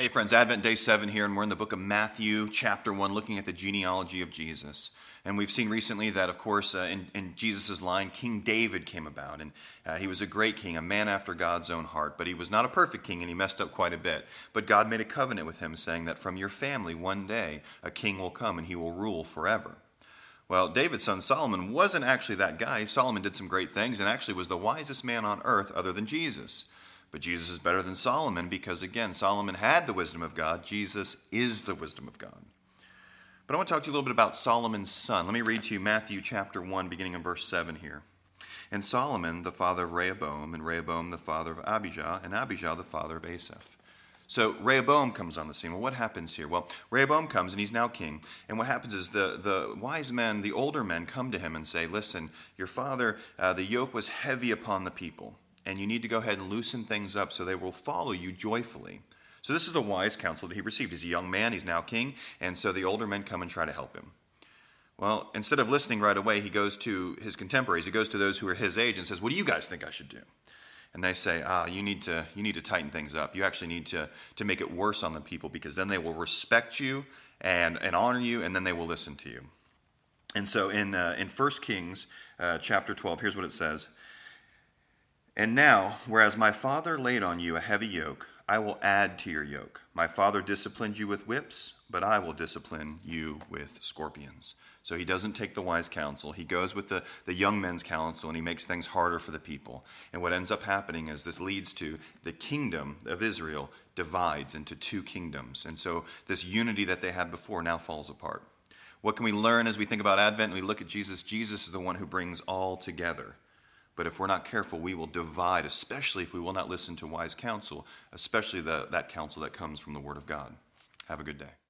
Hey, friends, Advent Day 7 here, and we're in the book of Matthew, chapter 1, looking at the genealogy of Jesus. And we've seen recently that, of course, uh, in, in Jesus' line, King David came about. And uh, he was a great king, a man after God's own heart. But he was not a perfect king, and he messed up quite a bit. But God made a covenant with him, saying that from your family, one day, a king will come and he will rule forever. Well, David's son Solomon wasn't actually that guy. Solomon did some great things and actually was the wisest man on earth other than Jesus. But Jesus is better than Solomon because, again, Solomon had the wisdom of God. Jesus is the wisdom of God. But I want to talk to you a little bit about Solomon's son. Let me read to you Matthew chapter 1, beginning in verse 7 here. And Solomon, the father of Rehoboam, and Rehoboam, the father of Abijah, and Abijah, the father of Asaph. So Rehoboam comes on the scene. Well, what happens here? Well, Rehoboam comes and he's now king. And what happens is the, the wise men, the older men, come to him and say, Listen, your father, uh, the yoke was heavy upon the people and you need to go ahead and loosen things up so they will follow you joyfully. So, this is the wise counsel that he received. He's a young man, he's now king, and so the older men come and try to help him. Well, instead of listening right away, he goes to his contemporaries, he goes to those who are his age and says, What do you guys think I should do? And they say, Ah, you need to, you need to tighten things up. You actually need to, to make it worse on the people because then they will respect you and, and honor you, and then they will listen to you. And so in, uh, in 1 Kings uh, chapter 12, here's what it says. And now, whereas my father laid on you a heavy yoke, I will add to your yoke. My father disciplined you with whips, but I will discipline you with scorpions. So he doesn't take the wise counsel. He goes with the, the young men's counsel and he makes things harder for the people. And what ends up happening is this leads to the kingdom of Israel divides into two kingdoms. And so this unity that they had before now falls apart. What can we learn as we think about Advent and we look at Jesus? Jesus is the one who brings all together. But if we're not careful, we will divide, especially if we will not listen to wise counsel, especially the, that counsel that comes from the Word of God. Have a good day.